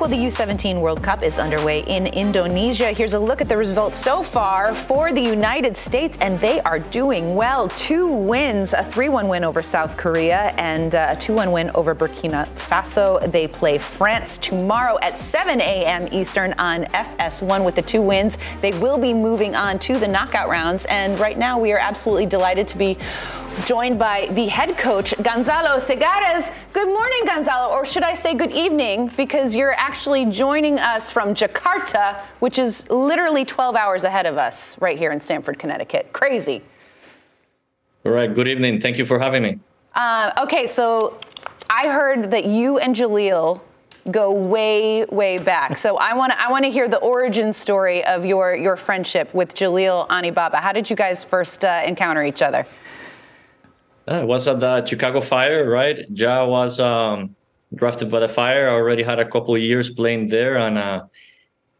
Well, the U17 World Cup is underway in Indonesia. Here's a look at the results so far for the United States, and they are doing well. Two wins, a 3 1 win over South Korea and uh, a 2 1 win over Burkina Faso. They play France tomorrow at 7 a.m. Eastern on FS1 with the two wins. They will be moving on to the knockout rounds, and right now we are absolutely delighted to be joined by the head coach, Gonzalo Segares. Good morning, Gonzalo, or should I say good evening, because you're actually joining us from Jakarta, which is literally 12 hours ahead of us right here in Stamford, Connecticut. Crazy. All right, good evening. Thank you for having me. Uh, okay, so I heard that you and Jalil go way, way back. So I want to I want to hear the origin story of your your friendship with Jalil Anibaba. How did you guys first uh, encounter each other? Uh, it was at the Chicago Fire, right? Ja was um, drafted by the Fire. I already had a couple years playing there, and uh,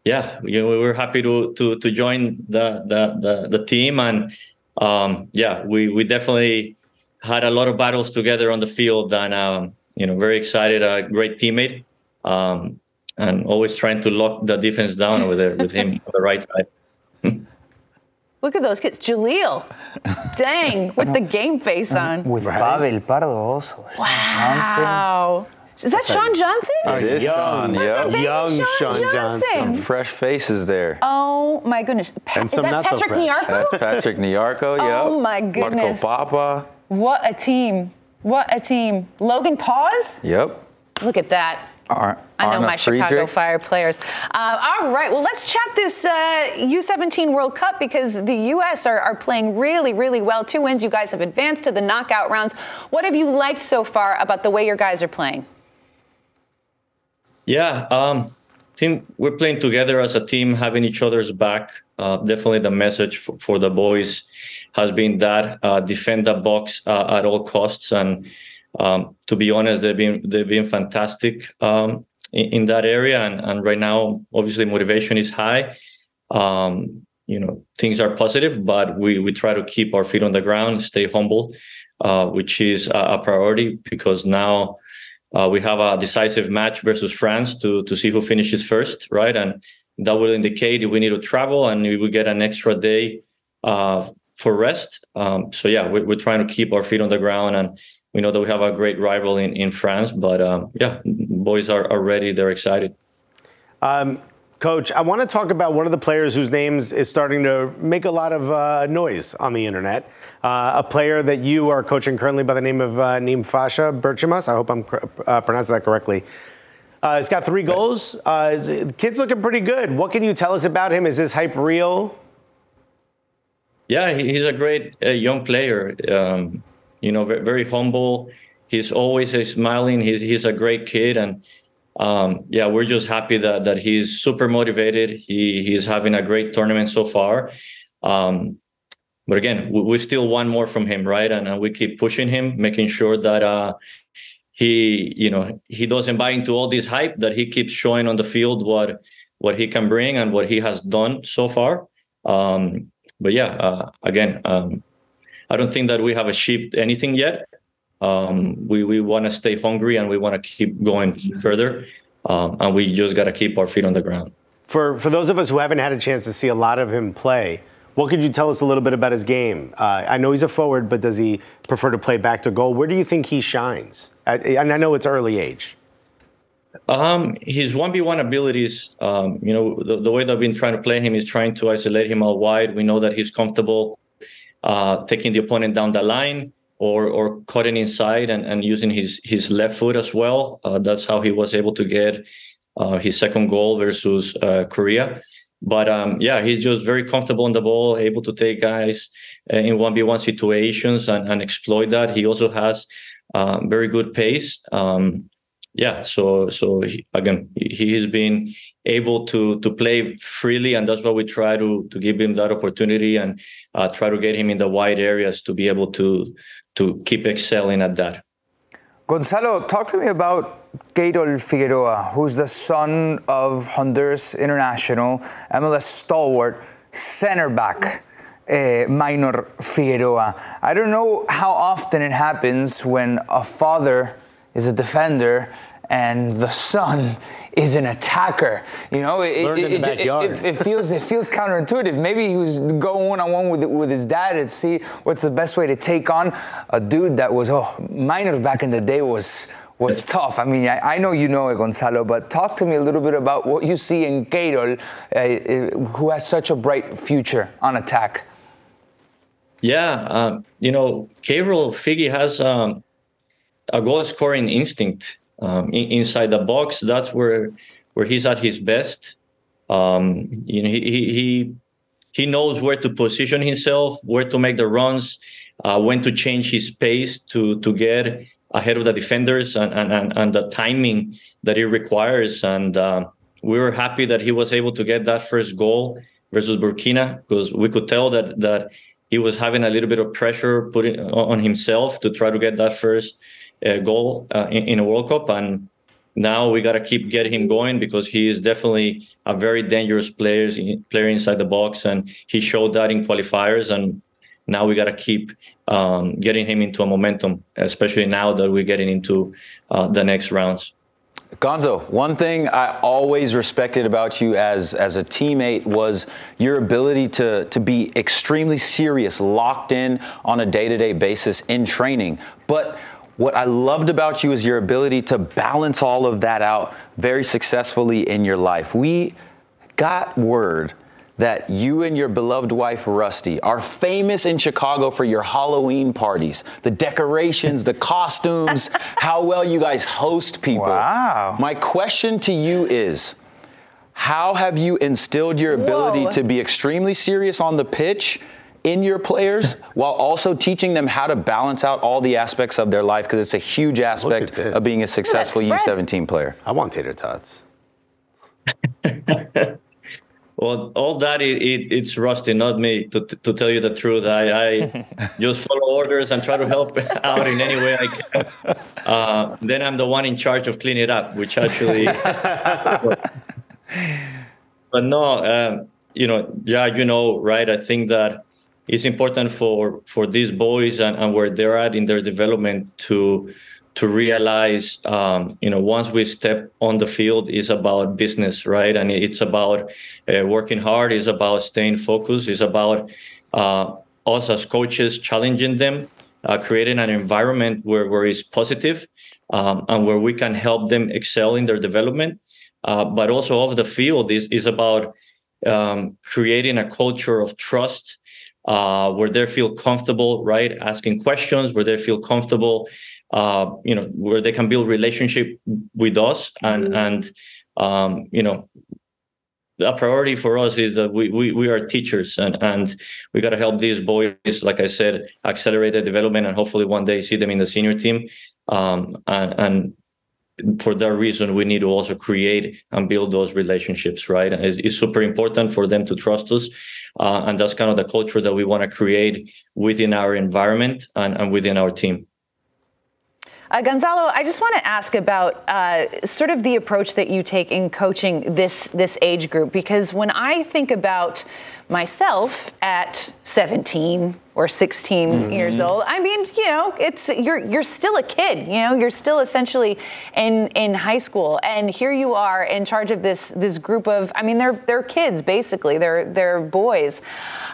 yeah, we, we, were happy to to to join the the the, the team, and um, yeah, we we definitely had a lot of battles together on the field, and um, you know, very excited, a great teammate, um, and always trying to lock the defense down over there with him on the right side. Look at those kids. Jalil. Dang, with the game face on. With right. Pavel Pardo also. Wow. Is that Sean Johnson? Oh, it is young, Sean. Young Sean, Sean Johnson. Johnson. Fresh faces there. Oh my goodness. Pa- and some is that Patrick so Nyarko? That's Patrick Nyarko, yeah. Oh my goodness. Marco Pappa. What a team. What a team. Logan Pause? Yep. Look at that. Ar- I know my Friedrich. Chicago Fire players. Uh, all right, well, let's chat this uh, U17 World Cup because the U.S. Are, are, playing really, really well. Two wins. You guys have advanced to the knockout rounds. What have you liked so far about the way your guys are playing? Yeah, um, team, we're playing together as a team, having each other's back. Uh, definitely the message for, for, the boys has been that uh, defend the box uh, at all costs and um, to be honest, they've been they've been fantastic um, in, in, that area, and, and right now, obviously, motivation is high. Um, you know, things are positive, but we we try to keep our feet on the ground, stay humble, uh, which is a, a, priority because now uh, we have a decisive match versus France to to see who finishes first, right? And that will indicate if we need to travel and we will get an extra day uh, for rest. Um, so yeah, we're, we're trying to keep our feet on the ground and we know that we have a great rival in, in France, but um, yeah, boys are, are ready. They're excited. Um, Coach, I want to talk about one of the players whose names is starting to make a lot of uh, noise on the internet. Uh, a player that you are coaching currently by the name of uh, Nimfasha Berchimas. I hope I'm uh, pronouncing that correctly. Uh, he's got three goals. Uh, kid's looking pretty good. What can you tell us about him? Is this hype real? Yeah, he's a great uh, young player. Um, you know, very, humble. he's always smiling. He's he's a great kid, and um, yeah, we're just happy that that he's super motivated. He he's having a great tournament so far. Um, but again, we, we, still want more from him, right? And, and we keep pushing him, making sure that uh, he, you know, he doesn't buy into all this hype. That he keeps showing on the field what what he can bring and what he has done so far. Um, but yeah, uh, again, um, I don't think that we have achieved anything yet. Um, we we want to stay hungry and we want to keep going further, um, and we just got to keep our feet on the ground. For for those of us who haven't had a chance to see a lot of him play, what could you tell us a little bit about his game? Uh, I know he's a forward, but does he prefer to play back to goal? Where do you think he shines? and I know it's early age. Um, his one v one abilities, um, you know, the, the, way that I've been trying to play him is trying to isolate him out wide. We know that he's comfortable uh, taking the opponent down the line or or cutting inside and, and using his his left foot as well. Uh, that's how he was able to get uh, his second goal versus uh, Korea. But um, yeah, he's just very comfortable on the ball, able to take guys uh, in one v one situations and, and exploit that. He also has very good pace. Um, yeah, so so he, again, he has been able to to play freely, and that's why we try to to give him that opportunity and uh, try to get him in the wide areas to be able to to keep excelling at that. Gonzalo, talk to me about Keyrol Figueroa, who's the son of Honduras international, MLS stalwart, center back. Uh, Maynor Figueroa. I don't know how often it happens when a father is a defender and the son is an attacker. You know, it, it, it, it, feels it feels counterintuitive. Maybe he was going one on one with with his dad and see what's the best way to take on a dude that was oh Maynor back in the day was was tough. I mean, I, I, know you know it, Gonzalo, but talk to me a little bit about what you see in Keyrol, uh, who has such a bright future on attack. Yeah, um, you know, Keyrol Figgy has um, a goal scoring instinct um, in, inside the box. That's where where he's at his best. Um, you know, he, he he knows where to position himself, where to make the runs, uh, when to change his pace to to get ahead of the defenders, and and, and, the timing that it requires. And uh, we were happy that he was able to get that first goal versus Burkina because we could tell that that he was having a little bit of pressure putting on himself to try to get that first uh, goal uh, in, in, a World Cup, and now we got to keep getting him going because he is definitely a very dangerous player player inside the box, and he showed that in qualifiers, and now we got to keep um, getting him into a momentum, especially now that we're getting into uh, the next rounds. Gonzo, one thing I always respected about you as as a teammate was your ability to to be extremely serious, locked in on a day-to-day basis in training. But what I loved about you is your ability to balance all of that out very successfully in your life. We got word that you and your beloved wife, Rusty, are famous in Chicago for your Halloween parties, the decorations, the costumes, how well you guys host people. Wow. My question to you is how have you instilled your ability Whoa. to be extremely serious on the pitch? In your players while also teaching them how to balance out all the aspects of their life because it's a huge aspect of being a successful U17 player. I want tater tots. well, all that it, it, it's Rusty, not me. To, to tell you the truth, I, I just follow orders and try to help out in any way I can. Uh, then I'm the one in charge of cleaning it up, which actually. but no, um, you know, yeah, you know, right? I think that it's important for for these boys and, and where they're at in their development to to realize um, you know once we step on the field is about business right? And it's about uh, working hard. It's about staying focused. It's about uh, us as coaches challenging them uh, creating an environment where, where it's positive, um, and where we can help them excel in their development. Uh, but also off the field is, is about um, creating a culture of trust uh, where they feel comfortable, right, asking questions, where they feel comfortable, uh, you know, where they can build relationship with us, and mm-hmm. and um, you know, a priority for us is that we we, we are teachers, and and we got to help these boys, like I said, accelerate their development, and hopefully one day see them in the senior team. um, and, and for that reason, we need to also create and build those relationships, right? It's, it's super important for them to trust us. Uh, and that's kind of the culture that we want to create within our environment and, and within our team. Uh, Gonzalo, I just want to ask about uh, sort of the approach that you take in coaching this this age group, because when I think about myself at 17 or 16 mm-hmm. years old, I mean, you know, it's you're you're still a kid, you know, you're still essentially in in high school, and here you are in charge of this this group of, I mean, they're they're kids basically, they're they're boys.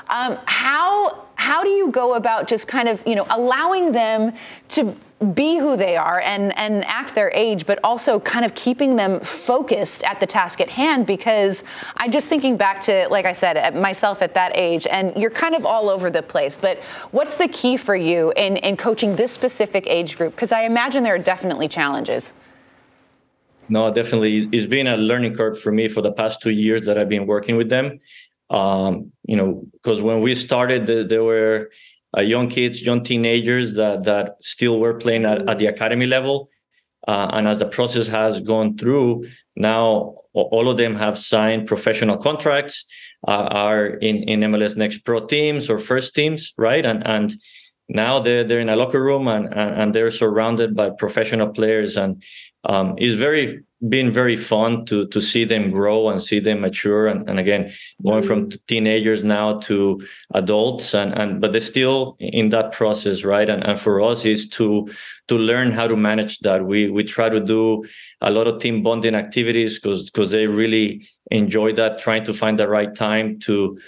Um, how how do you go about just kind of you know allowing them to be who they are and, and act their age, but also kind of keeping them focused at the task at hand. Because I'm just thinking back to, like I said, at myself at that age, and you're kind of all over the place. But what's the key for you in, in coaching this specific age group? Because I imagine there are definitely challenges. No, definitely. It's been a learning curve for me for the past two years that I've been working with them. Um, you know, because when we started, there were uh, young kids, young teenagers that that still were playing at, at the academy level. Uh, and as the process has gone through, now all of them have signed professional contracts, uh, are in, in MLS Next Pro teams or first teams, right? And and now they're they're in a locker room and and, they're surrounded by professional players, and um, it's very been very fun to to see them grow and see them mature. And, and again going from mm-hmm. teenagers now to adults and and but they're still in that process right? And, and for us is to to learn how to manage that. We we try to do a lot of team bonding activities because because they really enjoy that trying to find the right time to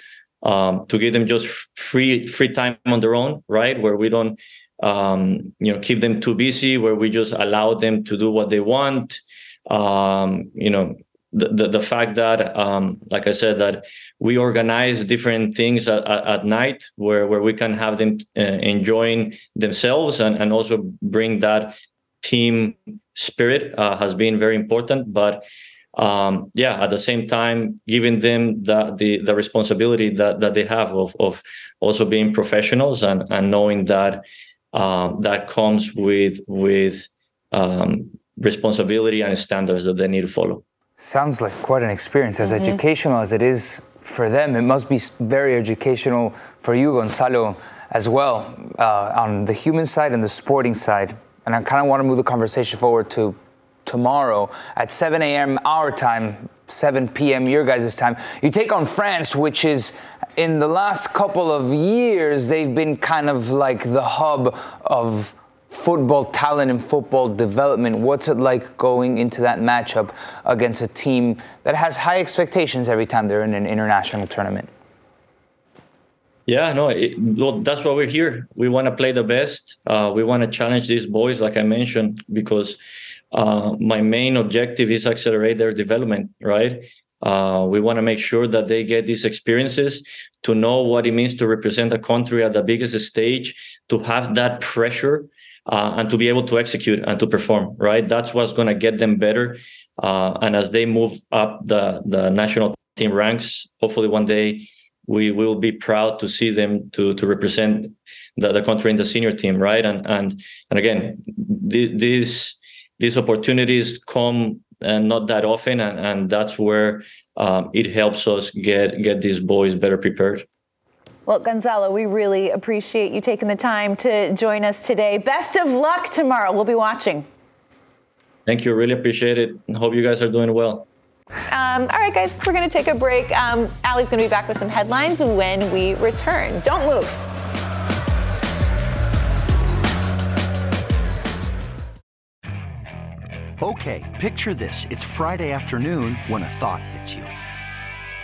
um to give them just free free time on their own right? Where we don't um you know keep them too busy where we just allow them to do what they want um, you know the, the, the fact that um, like i said that we organize different things at, at, night where where we can have them uh, enjoying themselves and, and also bring that team spirit uh, has been very important. But um, yeah at the same time giving them the the, the responsibility that, that they have of, of also being professionals and, and knowing that um, that comes with with um, responsibility and standards that they need to follow. Sounds like quite an experience. As mm-hmm. educational as it is for them, it must be very educational for you, Gonzalo, as well, uh, on the human side and the sporting side. And I kind of want to move the conversation forward to tomorrow at 7 a.m. our time, 7 p.m. your guys' time. You take on France, which is in the last couple of years, they've been kind of like the hub of football talent and football development. What's it like going into that matchup against a team that has high expectations every time they're in an international tournament? Yeah, no, it, that's why we're here. We want to play the best. Uh, we want to challenge these boys, like I mentioned, because uh, my main objective is accelerate their development, right? Uh, we want to make sure that they get these experiences to know what it means to represent a country at the biggest stage, to have that pressure uh, and to be able to execute and to perform, right? That's what's going to get them better. Uh, and as they move up the, the national team ranks, hopefully one day we will be proud to see them to, to represent the, the country in the senior team, right? And and and again, th- these these opportunities come and uh, not that often, and, and that's where um, it helps us get get these boys better prepared. Well, Gonzalo, we really appreciate you taking the time to join us today. Best of luck tomorrow. We'll be watching. Thank you. Really appreciate it. And hope you guys are doing well. Um, all right, guys, we're going to take a break. Um, Allie's going to be back with some headlines when we return. Don't move. Okay, picture this. It's Friday afternoon when a thought hits you.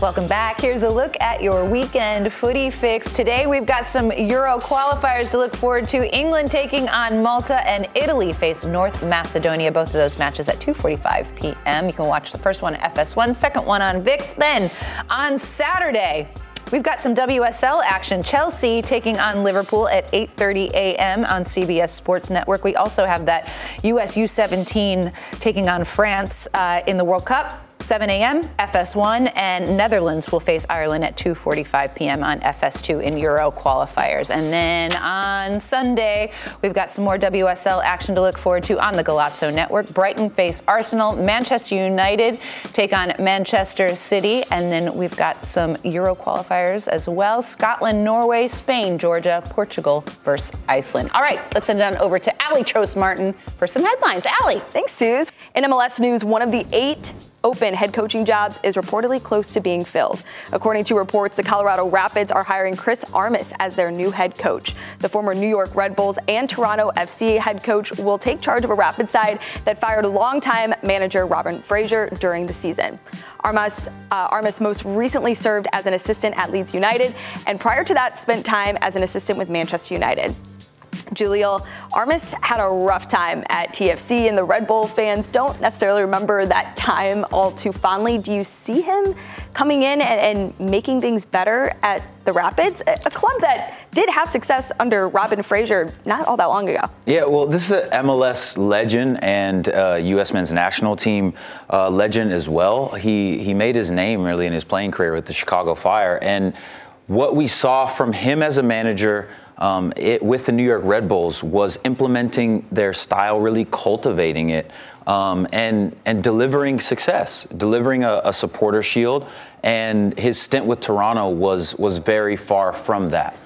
Welcome back. Here's a look at your weekend footy fix. Today we've got some Euro qualifiers to look forward to. England taking on Malta and Italy face North Macedonia. Both of those matches at 2:45 p.m. You can watch the first one FS1, second one on VIX. Then on Saturday, We've got some WSL action. Chelsea taking on Liverpool at 8:30 a.m. on CBS Sports Network. We also have that US U17 taking on France uh, in the World Cup. 7 a.m. FS1 and Netherlands will face Ireland at 2:45 p.m. on FS2 in Euro qualifiers. And then on Sunday, we've got some more WSL action to look forward to on the Golazo Network. Brighton face Arsenal, Manchester United take on Manchester City, and then we've got some Euro qualifiers as well. Scotland, Norway, Spain, Georgia, Portugal versus Iceland. All right, let's send it on over to Ali Trost Martin for some headlines. Ali. Thanks, Suze. In MLS news, one of the eight open head coaching jobs is reportedly close to being filled. According to reports, the Colorado Rapids are hiring Chris Armas as their new head coach. The former New York Red Bulls and Toronto FC head coach will take charge of a Rapid side that fired longtime manager Robin Fraser during the season. Armas, uh, Armas most recently served as an assistant at Leeds United, and prior to that, spent time as an assistant with Manchester United. Julio Armas had a rough time at TFC, and the Red Bull fans don't necessarily remember that time all too fondly. Do you see him coming in and, and making things better at the Rapids, a club that did have success under Robin Fraser not all that long ago? Yeah, well, this is an MLS legend and uh, U.S. men's national team uh, legend as well. He he made his name really in his playing career with the Chicago Fire, and what we saw from him as a manager um, it, with the New York Red Bulls was implementing their style, really cultivating it, um, and and delivering success, delivering a, a, supporter shield. And his stint with Toronto was was very far from that.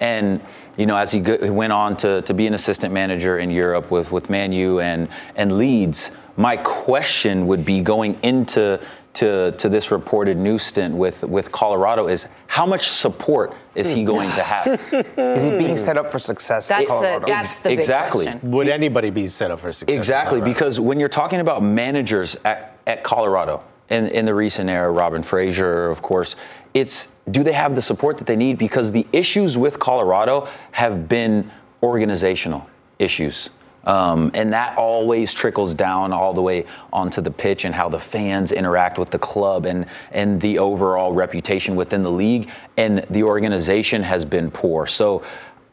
And you know, as he go, went on to, to be an assistant manager in Europe with with Man U and and Leeds, my question would be going into to, to this reported new stint with, with Colorado is how much support is he going to have? is he being set up for success? That's the, that's the exactly. Question. Would anybody be set up for success? Exactly, because when you're talking about managers at, at Colorado in, in the recent era, Robin Fraser, of course, it's do they have the support that they need? Because the issues with Colorado have been organizational issues. Um, and that always trickles down all the way onto the pitch and how the fans interact with the club and, and the overall reputation within the league. And the organization has been poor. So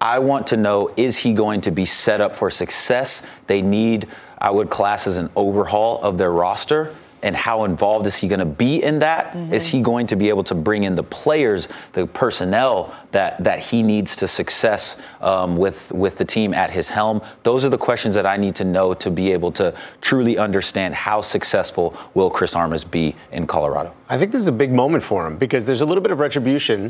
I want to know is he going to be set up for success? They need, I would class as an overhaul of their roster and how involved is he going to be in that? Mm-hmm. Is he going to be able to bring in the players, the personnel that that he needs to success um, with with the team at his helm? Those are the questions that I need to know to be able to truly understand how successful will Chris Armas be in Colorado. I think this is a big moment for him because there's a little bit of retribution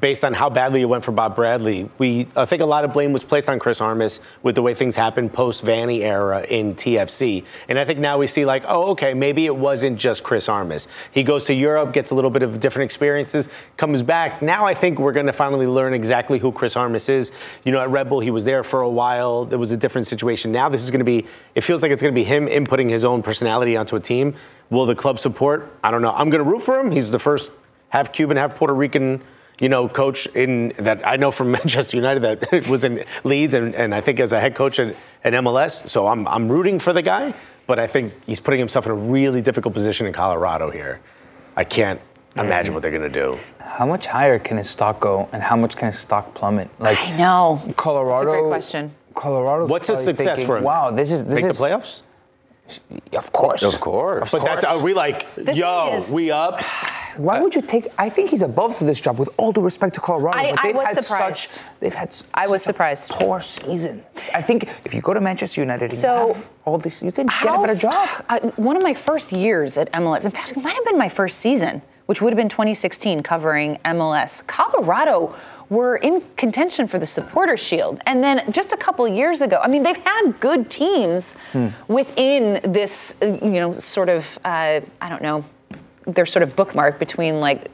based on how badly it went for Bob Bradley. We I think a lot of blame was placed on Chris Armas with the way things happened post Vanney era in TFC. And I think now we see like, oh, okay, maybe it wasn't just Chris Armas. He goes to Europe, gets a little bit of different experiences, comes back. Now I think we're going to finally learn exactly who Chris Armas is. You know, at Red Bull, he was there for a while. There was a different situation. Now this is going to be. It feels like it's going to be him inputting his own personality onto a team. Will the club support? I don't know. I'm going to root for him. He's the first half Cuban, half Puerto Rican you know, coach in that I know from Manchester United that was in Leeds and, and I think as a head coach at, at MLS. So I'm, I'm rooting for the guy, but I think he's putting himself in a really difficult position in Colorado here. I can't imagine mm. what they're going to do. How much higher can his stock go and how much can his stock plummet? Like I know. Colorado. That's a great question. Colorado. What's a success thinking, for him? Wow, this is this Make is the playoffs? Of course. Of course. But that's are we like, The yo, is- we up? Why would you take? I think he's above for this job. With all due respect to Colorado, I- but I they've was had surprised. such. They've had. s- I was such a surprised. Poor season. I think if you go to Manchester United, and So- you have all this, you can get a better job. Uh, one of my first years at MLS, in fact, it might have been my first season, which would have been 2016, covering MLS. Colorado were in contention for the Supporter Shield, and then just a couple years ago, I mean, they've had good teams within this, uh, you know, sort of, uh, I don't know, they're sort of bookmark between like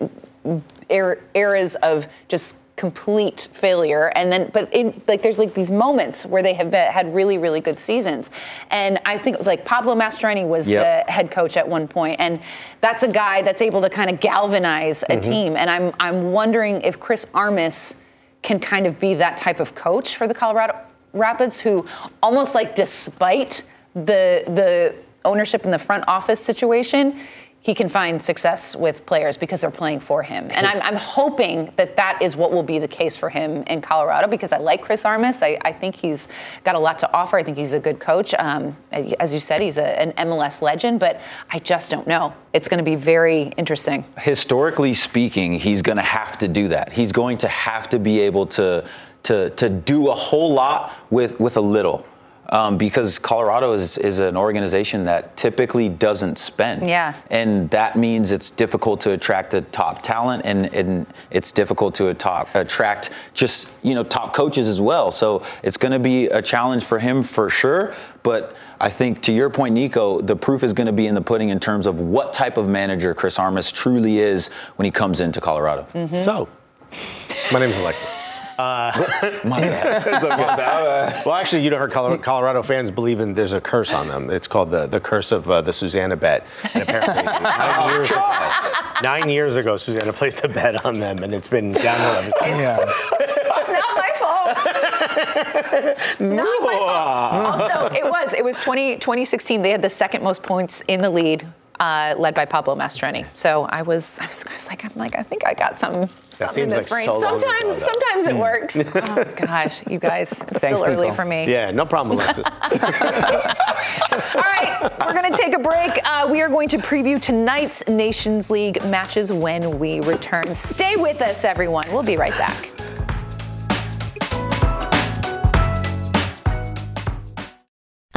er- eras of just complete failure. And then, but in, like there's like these moments where they have been, had really, really good seasons. And I think like Pablo Mastroeni was Yep. the head coach at one point, and that's a guy that's able to kind of galvanize a mm-hmm. team. And I'm I'm wondering if Chris Armas can kind of be that type of coach for the Colorado Rapids, who almost like despite the the ownership in the front office situation. He can find success with players because they're playing for him. And I'm, I'm hoping that that is what will be the case for him in Colorado because I like Chris Armas. I, I think he's got a lot to offer. I think he's a good coach. Um, as you said, he's a, an MLS legend, but I just don't know. It's going to be very interesting. historically speaking, he's going to have to do that. He's going to have to be able to to to do a whole lot with with a little. Um, because Colorado is, is an organization that typically doesn't spend. Yeah. And that means it's difficult to attract the top talent and, and it's difficult to atop, attract just, you know, top coaches as well. So it's going to be a challenge for him for sure. But I think to your point, Nico, the proof is going to be in the pudding in terms of what type of manager Chris Armas truly is when he comes into Colorado. So, my name is Alexis. My bad. It's okay. well, actually, you know, her Colorado, Colorado fans believe in there's a curse on them. It's called the, the curse of uh, the Susannah bet. And apparently, nine, years ago, nine years ago, Susannah placed a bet on them, and it's been downhill ever since. It's not my fault. It's not my fault. Also, it was. It was 20, 2016. They had the second most points in the lead, uh, led by Pablo Mastroeni. So I was, I was, I was like, I'm like, I think I got something, something in this like brain. so sometimes, sometimes it works. oh gosh, you guys, it's Thanks, still early Nico. for me. Yeah, no problem, Alexis. All right, we're going to take a break. Uh, we are going to preview tonight's Nations League matches when we return. Stay with us, everyone. We'll be right back.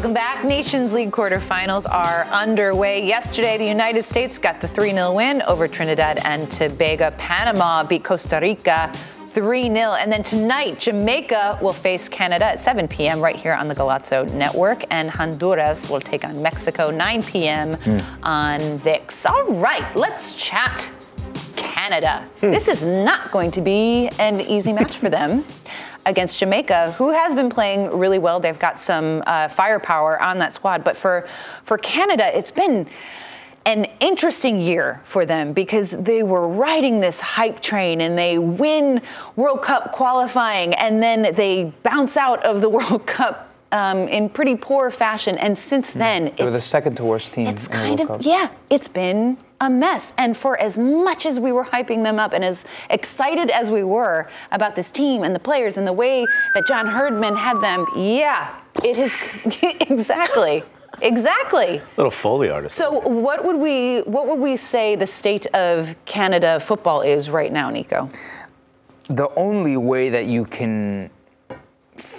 Welcome back. Nations League quarterfinals are underway. Yesterday, the United States got the 3 0 win over Trinidad and Tobago. Panama beat Costa Rica 3 0. And then tonight, Jamaica will face Canada at 7 p.m. right here on the Golazo Network. And Honduras will take on Mexico 9 p.m. Hmm. on VIX. All right, let's chat Canada. Hmm. This is not going to be an easy match for them against Jamaica, who has been playing really well. They've got some uh, firepower on that squad, but for for Canada, it's been an interesting year for them because they were riding this hype train and they win World Cup qualifying and then they bounce out of the World Cup um, in pretty poor fashion. And since then, They were the second to worst team it's in the kind of Cup. yeah it's been a mess. And for as much as we were hyping them up and as excited as we were about this team and the players and the way that john herdman had them yeah it is exactly exactly. Little Foley artist. so what would we what would we say the state of canada football is right now nico? The only way that you can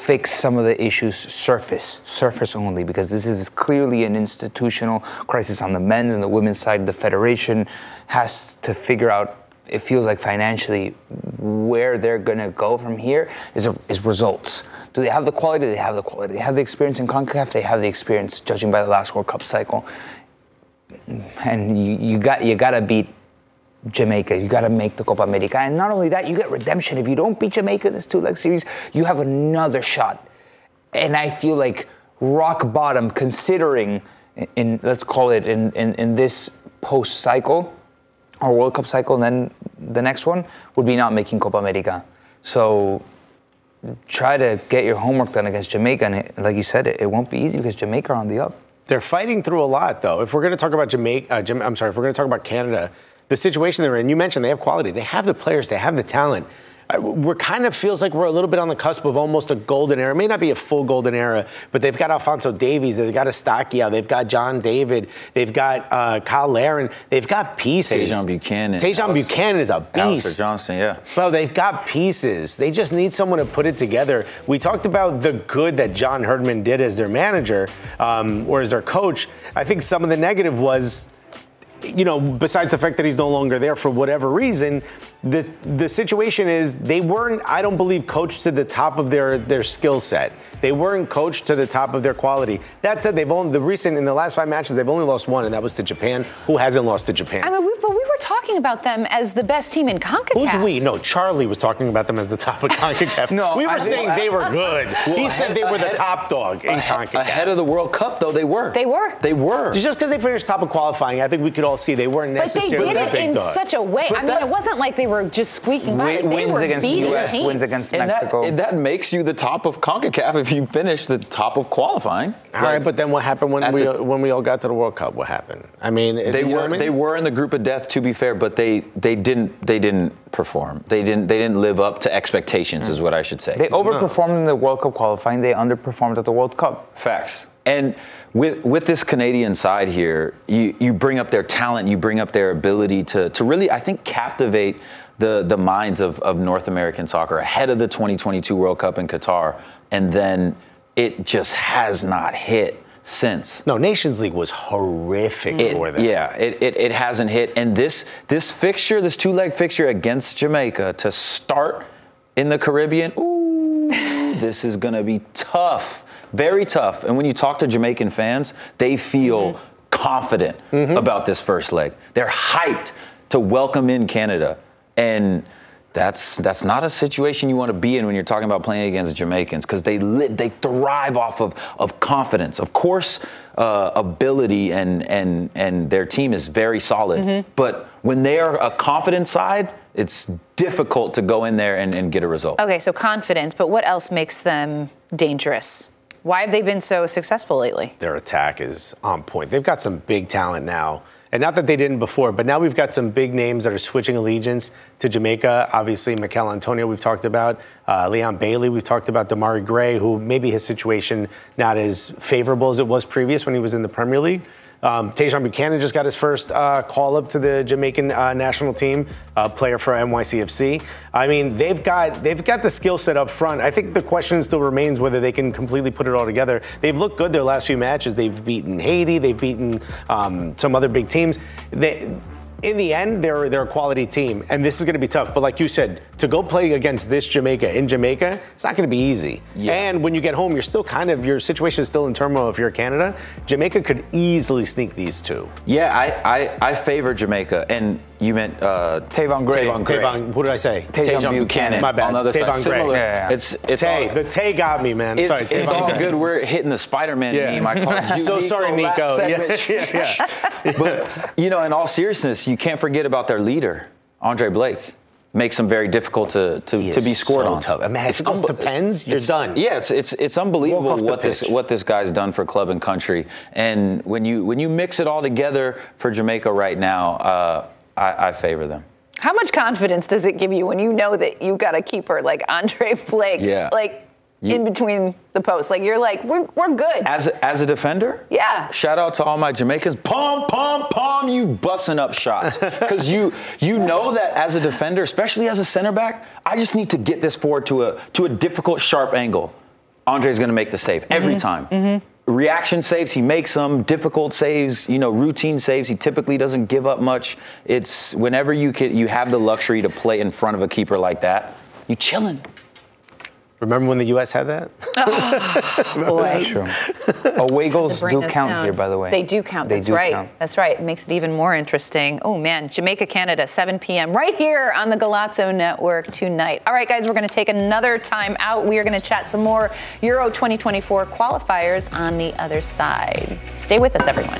fix some of the issues surface surface only because this is clearly an institutional crisis on the men's and the women's side. The federation has to figure out it feels like financially where they're going to go from here is, is results. Do they have the quality? They have the quality. They have the experience in concacaf. They have the experience judging by the last world cup cycle. And you, you got you got to beat Jamaica. You got to make the Copa America. And not only that, you get redemption. If you don't beat Jamaica in this two leg series, you have another shot. And I feel like rock bottom, considering, in, in let's call it in, in, in this post cycle or World Cup cycle, and then the next one would be not making Copa America. So try to get your homework done against Jamaica. And it, like you said, it, it won't be easy because Jamaica are on the up. They're fighting through a lot, though. If we're going to talk about Jamaica, uh, I'm sorry, if we're going to talk about Canada, the situation they're in, you mentioned they have quality, they have the players, they have the talent. we're kind of feels like we're a little bit on the cusp of almost a golden era. It may not be a full golden era, but they've got Alfonso Davies, they've got Eustaquio, they've got John David, they've got uh, Cyle Larin, they've got pieces. Tajon Buchanan. Tajon Buchanan is a beast. Alistair Johnston, yeah. Bro, they've got pieces. They just need someone to put it together. We talked about the good that John Herdman did as their manager um, or as their coach. I think some of the negative was you know, besides the fact that he's no longer there for whatever reason, the the situation is they weren't, I don't believe, coached to the top of their their skill set. They weren't coached to the top of their quality. That said, they've only the recent in the last five matches they've only lost one, and that was to Japan. Who hasn't lost to Japan? I mean, we, but we talking about them as the best team in CONCACAF. Who's we? No, Charlie was talking about them as the top of CONCACAF. No, we were I- saying they were good. Well, he said they were the ahead- top dog in CONCACAF. Ahead of the World Cup, though, they were. They were. They were. Just because they finished top of qualifying, I think we could all see they weren't necessarily. But they necessarily did it in dog. such a way. But I mean, that- it wasn't like they were just squeaking by. Win- they wins were against beating US, teams. wins against and Mexico. that, that makes you the top of CONCACAF if you finish the top of qualifying. All right, but then what happened when we the- when we all got to the World Cup? What happened? I mean, They were I mean? they were in the group of death to be fair, but they they didn't they didn't perform. They didn't they didn't live up to expectations is what I should say. They overperformed in the World Cup qualifying. They underperformed at the World Cup. Facts. And with with this Canadian side here, you, you bring up their talent, you bring up their ability to to really I think captivate the the minds of, of North American soccer ahead of the 2022 World Cup in Qatar, and then it just has not hit since. no, Nations League was horrific It- for them. Yeah, it, it, it hasn't hit. And this this fixture, this two leg fixture against Jamaica to start in the Caribbean, ooh, this is gonna be tough, very tough. And when you talk to Jamaican fans, they feel mm-hmm. confident mm-hmm. about this first leg. They're hyped to welcome in Canada, and that's that's not a situation you want to be in when you're talking about playing against Jamaicans because they live, they thrive off of of confidence. Of course, uh, ability and and and their team is very solid, but when they are a confident side, it's difficult to go in there and, and get a result. Okay, so confidence, but what else makes them dangerous? Why have they been so successful lately? Their attack is on point. They've got some big talent now. And not that they didn't before, but now we've got some big names that are switching allegiance to Jamaica. Obviously, Michail Antonio, we've talked about. Uh, Leon Bailey, we've talked about. Demarai Gray, who maybe his situation not as favorable as it was previous when he was in the Premier League. Um, Buchanan just got his first uh, call up to the Jamaican uh, national team, uh, player for NYCFC. I mean, they've got they've got the skill set up front. I think the question still remains whether they can completely put it all together. They've looked good their last few matches. They've beaten Haiti. They've beaten um, some other big teams. They, in the end, they're they're a quality team, and this is going to be tough. But like you said, to go play against this Jamaica in Jamaica, it's not going to be easy. And when you get home, you're still kind of your situation is still in turmoil. If you're Canada, Jamaica could easily sneak these two. Yeah, I, I, I favor Jamaica, and you meant uh, Tayvon Gray. Tayvon Gray. Tayvon, what did I say? Tajon Buchanan. My bad. On the other Tayvon side, Gray. similar. Yeah, yeah, yeah. It's it's Tay, all, the Tay got me, man. it's, sorry, it's all Gray. good. We're hitting the Spider-Man Yeah. meme. I called you So Nico sorry, last Nico. segment. Yeah, yeah, but you know, in all seriousness, you can't forget about their leader, Andre Blake. Makes them very difficult to to, He to be scored so on. tough. I mean, if it goes to pens, you're it's- done. Yeah, it's it's it's unbelievable Walk off the what this what this guy's done for club and country. And when you when you mix it all together for Jamaica right now, uh, I, I favor them. How much confidence does it give you when you know that you've got a keeper like Andre Blake, Yeah. like You- in between the posts? Like you're like, we're, we're good. As a, as a defender, Yeah. Shout out to all my Jamaicans. Pom pom pom, you busting up shots because you you know that as a defender, especially as a center back, I just need to get this forward to a to a difficult sharp angle. Andre's going to make the save every mm-hmm. time. Mm-hmm. Reaction saves, he makes them. Difficult saves, you know, routine saves. He typically doesn't give up much. It's whenever you can, you have the luxury to play in front of a keeper like that, you chilling. Remember when the U.S. had that? Oh, boy. True. Away goals To bring do us count down. here, by the way. They do count. They That's do right. count. That's right. It makes it even more interesting. Oh man, Jamaica, Canada, 7 p.m. right here on the Golazo Network tonight. All right, guys, we're going to take another time out. We are going to chat some more Euro 2024 qualifiers on the other side. Stay with us, everyone.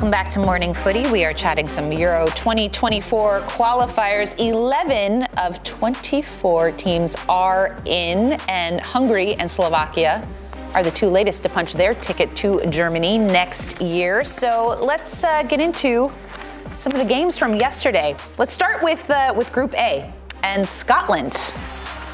Welcome back to Morning Footy. We are chatting some Euro 2024 qualifiers. 11 of 24 teams are in, and Hungary and Slovakia are the two latest to punch their ticket to Germany next year. So let's uh, get into some of the games from yesterday. Let's start with uh, with Group A and Scotland,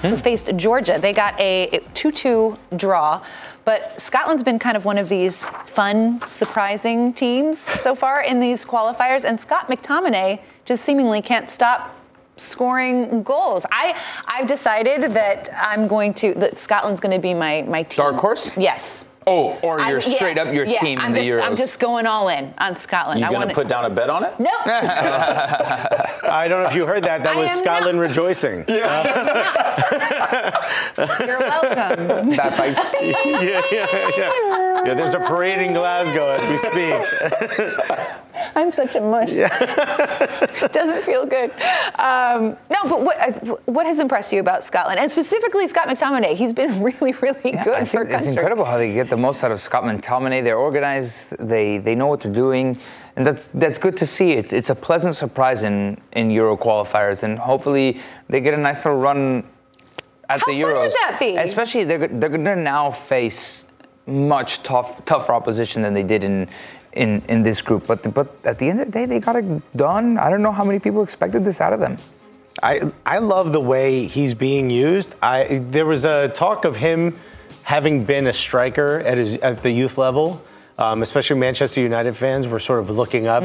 who faced Georgia. They got a 2-2 draw. But Scotland's been kind of one of these fun, surprising teams so far in these qualifiers, and Scott McTominay just seemingly can't stop scoring goals. I I've decided that I'm going to that Scotland's going to be my my team. Dark horse? Yes. Oh, or you're I'm- yeah, straight up your yeah, team I'm in the just, Euros. I'm just going all in on Scotland. You I gonna put down a bet on it? No. I don't know if you heard that. That I was am Scotland rejoicing. You're welcome. yeah, yeah, yeah. Yeah, there's a parade in Glasgow as we speak. I'm such a mush. Yeah. Doesn't feel good. Um, no, but what uh, what has impressed you about Scotland, and specifically Scott McTominay? He's been really, really good I for think it's incredible how they get the most out of Scott McTominay. They're organized. They they know what they're doing, and that's that's good to see. It, it's a pleasant surprise in in Euro qualifiers, and hopefully they get a nice little run at How the fun Euros. would that be? Especially they're they're going to now face much tough tougher opposition than they did in. In, in this group, but but at the end of the day, they got it done. I don't know how many people expected this out of them. I I love the way he's being used. I there was a talk of him having been a striker at his at the youth level. Um, especially Manchester United fans were sort of looking up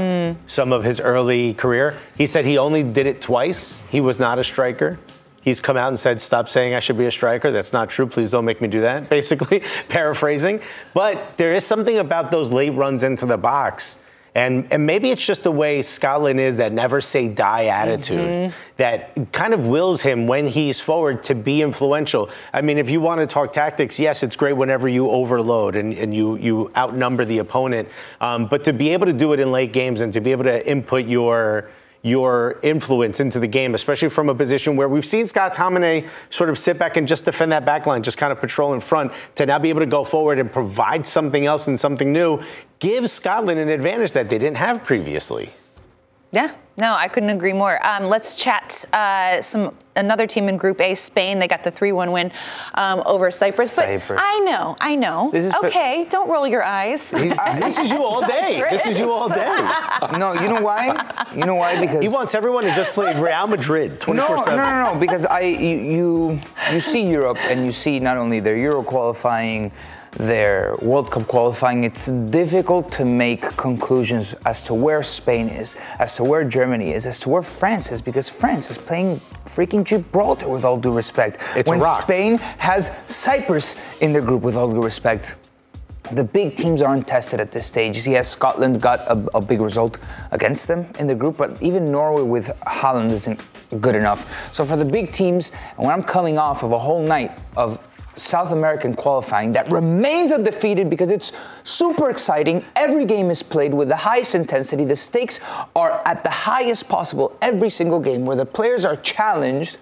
some of his early career. He said he only did it twice. He was not a striker. He's come out and said, "Stop saying I should be a striker. That's not true. Please don't make me do that." Basically, paraphrasing. But there is something about those late runs into the box. And, and maybe it's just the way Scotland is that never say die attitude that kind of wills him when he's forward to be influential. I mean, if you want to talk tactics, yes, it's great whenever you overload and, and you, you outnumber the opponent. Um, but to be able to do it in late games and to be able to input your your influence into the game, especially from a position where we've seen Scott Tominay sort of sit back and just defend that back line, just kind of patrol in front, to now be able to go forward and provide something else and something new, gives Scotland an advantage that they didn't have previously. Yeah, no, I couldn't agree more. Um, let's chat uh, some another team in Group A, Spain. They got the three-one win um, over Cyprus. But Cyprus. I know, I know. This is- okay, don't roll your eyes. this is you all day. This is you all day. No, you know why? You know why? Because He wants everyone to just play Real Madrid 24 no, 7. No, no, no, because I you, you you see Europe and you see not only their Euro qualifying, their World Cup qualifying. It's difficult to make conclusions as to where Spain is, as to where Germany is, as to where France is, because France is playing freaking Gibraltar with all due respect. It's when rock. Spain has Cyprus in their group with all due respect. The big teams aren't tested at this stage. Yes, Scotland got a, a big result against them in the group, but even Norway with Holland isn't good enough. So for the big teams, and when I'm coming off of a whole night of South American qualifying that remains undefeated because it's super exciting. Every game is played with the highest intensity. The stakes are at the highest possible every single game where the players are challenged.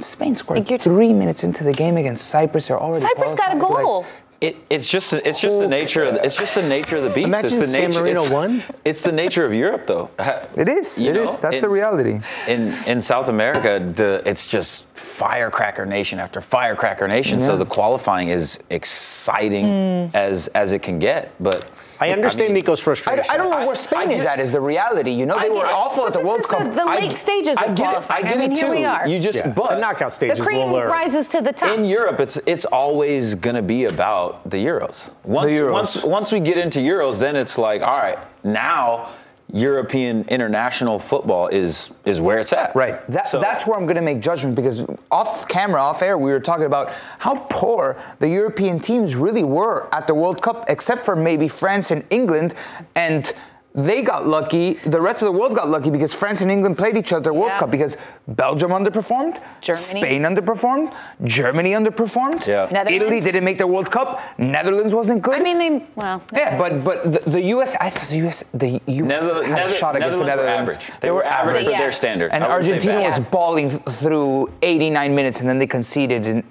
Spain scored three minutes into the game against Cyprus. They're already Cyprus got a qualified. Like, goal. It, it's just it's just the nature of the, it's just the nature of the beast. Imagine it's the San nature, Marino it's, won. It's the nature of Europe, though. It is. You It know, is. That's in- the reality. In in South America, the it's just firecracker nation after firecracker nation. So the qualifying is exciting mm. as as it can get. But I understand mean, Nico's frustration. I don't know where Spain is at. Is the reality? You know, they were awful at the But World this Cup. is the, the late I- stages I of it. qualifying. I get mean, it here we are. You just Yeah. but the knockout stages the cream will rises to the top. in Europe, it's it's always going to be about the Euros. Once Euros. once once we get into Euros, then it's like, all right, now European international football is is where it's at. Right. That, so, that's where I'm going to make judgment because off camera, off air, we were talking about how poor the European teams really were at the World Cup, except for maybe France and England, and they got lucky. The rest of the world got lucky because France and England played each other World yeah. Cup because Belgium underperformed, Germany. Spain underperformed, Germany underperformed. Yeah. Italy didn't make the World Cup. Netherlands wasn't good. I mean, they well. Yeah, but but the, the, U.S. I thought the U.S. The U.S. Nether, had Nether, a shot against the Netherlands. Were average. They, they were average, average for yeah. their standard. And Argentina was balling through 89 minutes, and then they conceded and.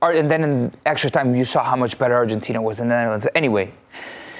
And then in extra time, you saw how much better Argentina was than the Netherlands. Anyway,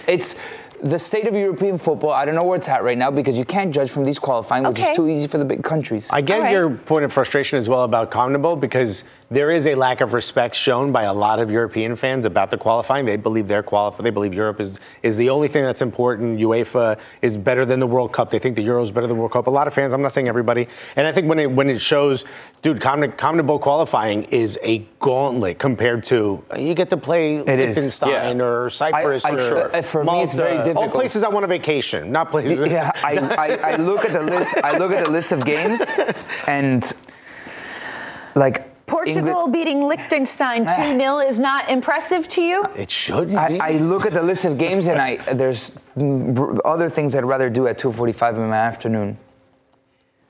it's the state of European football, I don't know where it's at right now because you can't judge from these qualifying, which is too easy for the big countries. I get right. your point of frustration as well about CONMEBOL because there is a lack of respect shown by a lot of European fans about the qualifying. They believe they're qualified. They believe Europe is is the only thing that's important. UEFA is better than the World Cup. They think the Euro is better than the World Cup. A lot of fans. I'm not saying everybody. And I think when it when it shows, dude, CONMEBOL qualifying is a gauntlet compared to you get to play it Liechtenstein yeah. or Cyprus I, I, or uh, for Malta. me it's very difficult. All places I want to vacation, not places. Yeah, I, I, I look at the list. I look at the list of games, and like Portugal beating Liechtenstein 2 0 is not impressive to you? It shouldn't I, I, look at the list of games and I there's other things I'd rather do at 2:45 in the afternoon.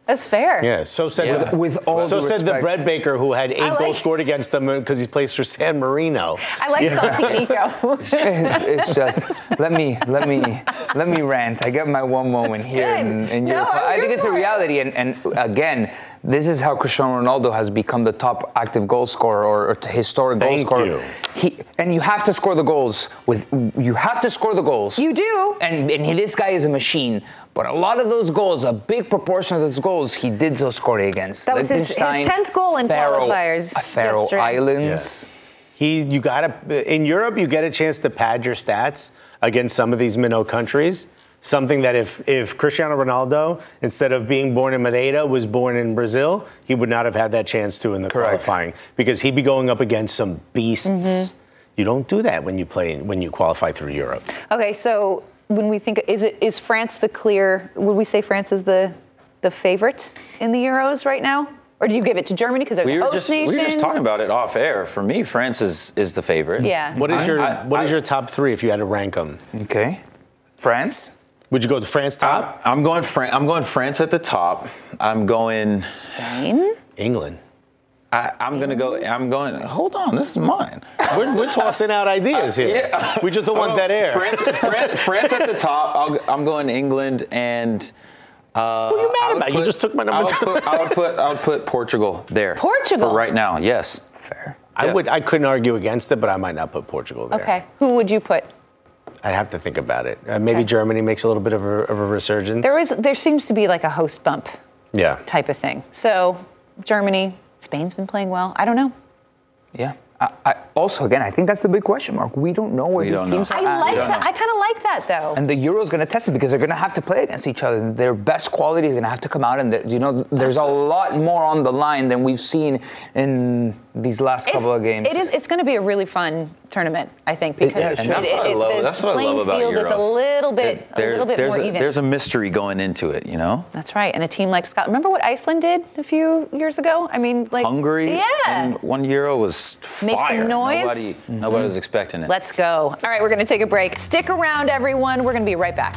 That's fair. Yeah. So said yeah. The, with all so said respect. the bread baker who had eight like, goals scored against them because he plays for San Marino. I like yeah. salty Nico. it's just let me let me let me rant. I get my one moment That's here in, in no, Europe. I think it's a reality, and, and again, this is how Cristiano Ronaldo has become the top active goal scorer or, or historic Thank goal scorer. You. He, and you have to score the goals with you have to score the goals. You do. And, and this guy is a machine. But a lot of those goals, a big proportion of those goals, he did so score against. That was his, his tenth goal in Faroe, qualifiers. Uh, Faroe yesterday. Islands. He, you got to in Europe, you get a chance to pad your stats against some of these minnow countries something that if, if Cristiano Ronaldo, instead of being born in Madeira, was born in Brazil, he would not have had that chance to in the Correct. qualifying because he'd be going up against some beasts. Mm-hmm. You don't do that when you play when you qualify through Europe. Okay, so when we think is it is France the clear? Would we say France is the the favorite in the Euros right now? Or do you give it to Germany because they're we the host just, nation? We were just talking about it off air. For me, France is, is the favorite. Yeah. What is your I, What I, is your top three if you had to rank them? Okay. France. Would you go to France top? I'm, I'm going. Fran- I'm going France at the top. I'm going Spain. England. I, am gonna go. I'm going. Hold on, this is mine. We're, we're tossing out ideas here. Yeah. We just don't want that air. France, France, France at the top. i am going England and. Uh, what are you mad about? Put, you just took my number. I would, put, I would put. I would put Portugal there. Portugal. For right now, yes. Fair. I yeah. would. I couldn't argue against it, but I might not put Portugal there. Okay. Who would you put? I'd have to think about it. Uh, maybe okay. Germany makes a little bit of a, of a resurgence. There is, there seems to be like a host bump, yeah, type of thing. So Germany, Spain's been playing well. I don't know. Yeah. I, also, again, I think that's the big question mark. We don't know where we these teams know. are. I like that. Know. I kind of like that though. And the Euro is going to test it because they're going to have to play against each other. Their best quality is going to have to come out, and you know, there's a lot more on the line than we've seen in these last it's, couple of games. It is. It's going to be a really fun tournament, I think, because it, that's, it, what I love. The that's what I love about field Euros. is a little bit, there, a little bit more a, even. There's a mystery going into it, you know. That's right. And a team like Scotland. Remember what Iceland did a few years ago? I mean, like Hungary. Yeah. One Euro was fire. Make some noise. Nobody, mm-hmm. nobody was expecting it. Let's go. All right, we're going to take a break. Stick around, everyone. We're going to be right back.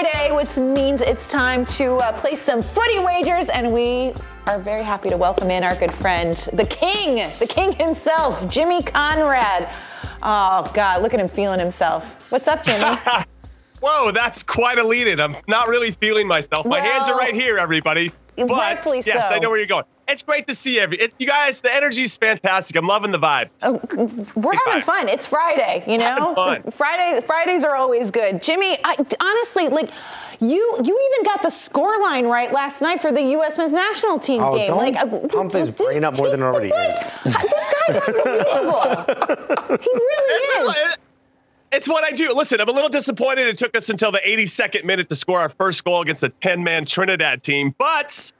Friday, which means it's time to uh, place some footy wagers, and we are very happy to welcome in our good friend, the King, the King himself, Jimmy Conrad. Oh God, look at him feeling himself. What's up, Jimmy? Whoa, that's quite a lead in. I'm not really feeling myself. My hands are right here, everybody. But yes, so. I know where you're going. It's great to see every. It, you guys, the energy's fantastic. I'm loving the vibes. Oh, We're Big having five. fun. It's Friday, you know. Friday Fridays are always good. Jimmy, I, honestly, like you, you even got the score line right last night for the U.S. men's national team Oh, game. don't like, uh, pump his brain up more than already is. this guy's unbelievable. he really is. It's what I do. Listen, I'm a little disappointed it took us until the 82nd minute to score our first goal against a 10 man Trinidad team, but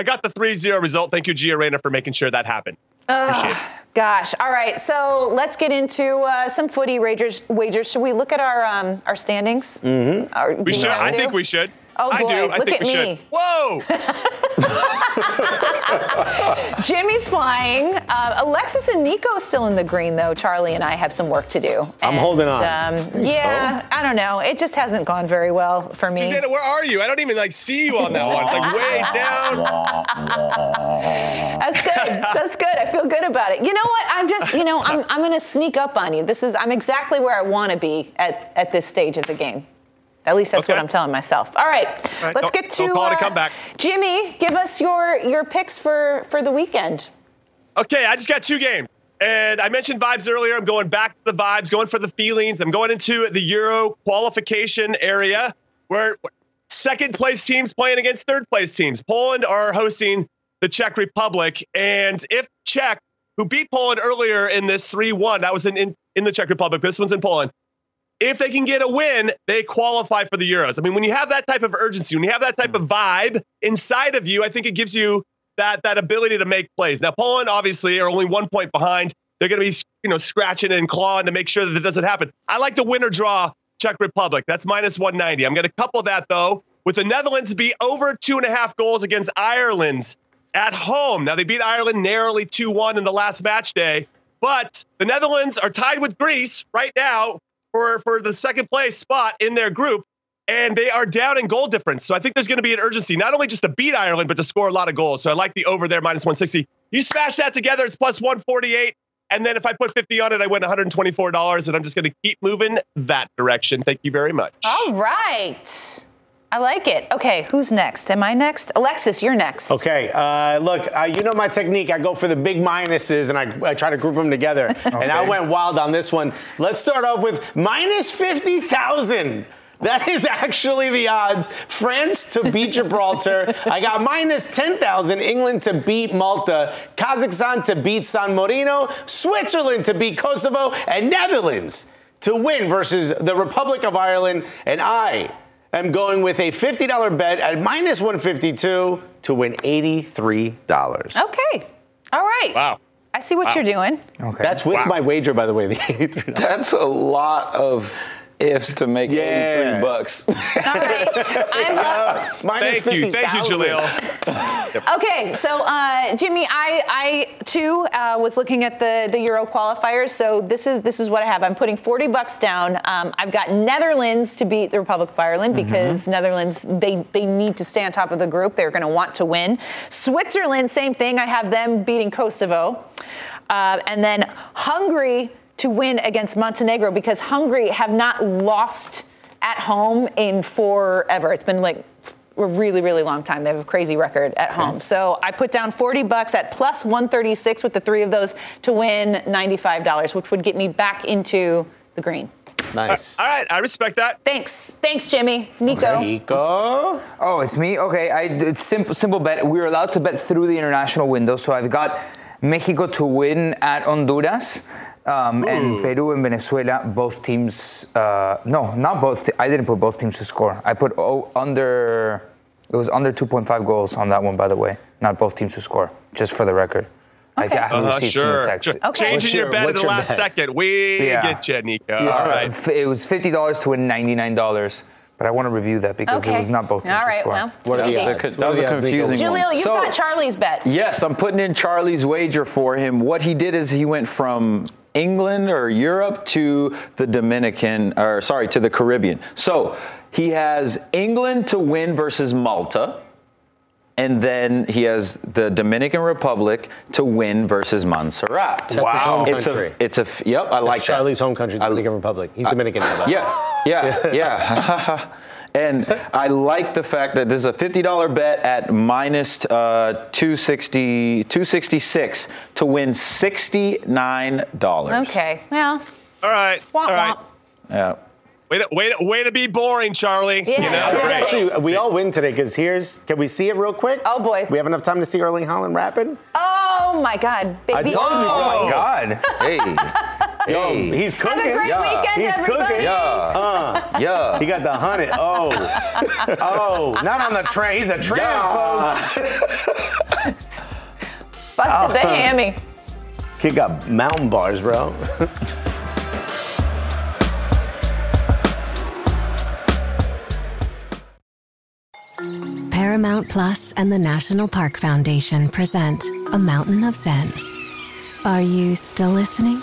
I got the 3 0 result. Thank you, Gio Reyna, for making sure that happened. Gosh. All right. So let's get into uh, some footy wagers. Wagers. Should we look at our um, our standings? Mm-hmm. We should. I to? think we should. Oh, I boy. do. I Look think at we me. should. Whoa! Jimmy's flying. Uh, Alexis and Nico still in the green, though. Charlie and I have some work to do. I'm holding on. Um, yeah, I don't know. It just hasn't gone very well for me. Susannah, where are you? I don't even like see you on that one. Like way down. That's good. That's good. I feel good about it. You know what? I'm just, you know, I'm, I'm going to sneak up on you. This is, I'm exactly where I want to be at, at this stage of the game. At least that's what I'm telling myself. All right, right, let's don't- get to don't call it a uh, comeback. Jimmy, give us your your picks for for the weekend. Okay, I just got two games. And I mentioned vibes earlier. I'm going back to the vibes, going for the feelings. I'm going into the Euro qualification area where second place teams playing against third place teams. Poland are hosting the Czech Republic. And if Czech, who beat Poland earlier in this 3 1, that was in, in, in the Czech Republic, this one's in Poland. If they can get a win, they qualify for the Euros. I mean, when you have that type of urgency, when you have that type of hmm. vibe inside of you, I think it gives you that that ability to make plays. Now, Poland obviously are only one point behind. They're going to be you know scratching and clawing to make sure that it doesn't happen. I like the winner draw Czech Republic. That's minus 190. I'm going to couple that though with the Netherlands be over two and a half goals against Ireland's at home. Now they beat Ireland narrowly 2-1 in the last match day, but the Netherlands are tied with Greece right now for for the second place spot in their group and they are down in goal difference. So I think there's going to be an urgency, not only just to beat Ireland, but to score a lot of goals. So I like the over there, minus 160. You smash that together, it's plus 148. And then if I put 50 on it, I win $124. And I'm just going to keep moving that direction. Thank you very much. All right. I like it. Okay, who's next? Am I next? Alexis, you're next. Okay, uh, look, uh, you know my technique. I go for the big minuses and I, I try to group them together. And I went wild on this one. Let's start off with minus 50,000. That is actually the odds. France to beat Gibraltar. I got minus 10,000. England to beat Malta. Kazakhstan to beat San Marino. Switzerland to beat Kosovo. And Netherlands to win versus the Republic of Ireland. And I am going with a $50 bet at minus 152 to win $83. Okay. All right. Wow. I see what you're doing. Okay. That's with my wager, by the way, the $83. That's a lot of ifs to make Yeah. 83 bucks. All right. I'm up. Minus Thank you. Thank you, 50,000. Jalil. Okay, so uh, Jimmy, I, I too uh, was looking at the the Euro qualifiers. So this is this is what I have. I'm putting 40 bucks down. Um, I've got Netherlands to beat the Republic of Ireland because Netherlands they they need to stay on top of the group. They're going to want to win. Switzerland, same thing. I have them beating Kosovo, uh, and then Hungary to win against Montenegro because Hungary have not lost at home in forever. It's been like a really, really long time. They have a crazy record at home. So I put down 40 bucks at plus 136 with the three of those to win $95, which would get me back into the green. Nice. All right. I respect that. Thanks. Thanks, Jimmy. Nico. Nico. Oh, it's me. Okay, I it's simple simple bet. We're allowed to bet through the international window, so I've got Mexico to win at Honduras. Um, and Peru and Venezuela, both teams. Uh, no, not both. I didn't put both teams to score. I put oh, under. It was under 2.5 goals on that one, by the way. Not both teams to score, just for the record. I Okay. got receipts in the sure. text. Sure. Okay. Changing What's your, your- bet at the last bet? second. We Yeah. get you, Nico. Yeah, All right. f- It was fifty dollars to win ninety nine dollars, but I want to review that because Okay. it was not both teams All to right, score. well. What are the Okay. That was a What are the odds, Nico? confusing one. Jalil, you've So- got Charlie's bet. Yes, I'm putting in Charlie's wager for him. What he did is he went from England or Europe to the Dominican, or sorry, to the Caribbean. So he has England to win versus Malta, and then he has the Dominican Republic to win versus Montserrat. That's his home It's a, it's a, yep, I like Charlie's that. home country, I- Dominican Republic. He's Dominican now. though. Yeah. Yeah, yeah. and I like the fact that this is a $50 bet at minus, uh, 260, 266 to win $69. Okay, well. All right. Wah, all right. wah. Yeah. Way to, way, to, way to be boring, Charlie. Yeah. You know? Yeah. Great. Actually, we all win today because here's. Can we see it real quick? Oh boy. We have enough time to see Erling Haaland rapping. Oh my God, baby. I told you. Oh. Oh my God. Hey. Yo, he's cooking. Have a great Yeah. weekend, He's everybody. cooking. Yeah. Uh, Yeah. he got the hunted. Oh, oh, not on the train. He's a train, Yeah. folks. Busted the hammy. Kid got mountain bars, bro. Paramount Plus and the National Park Foundation present A Mountain of Zen. Are you still listening?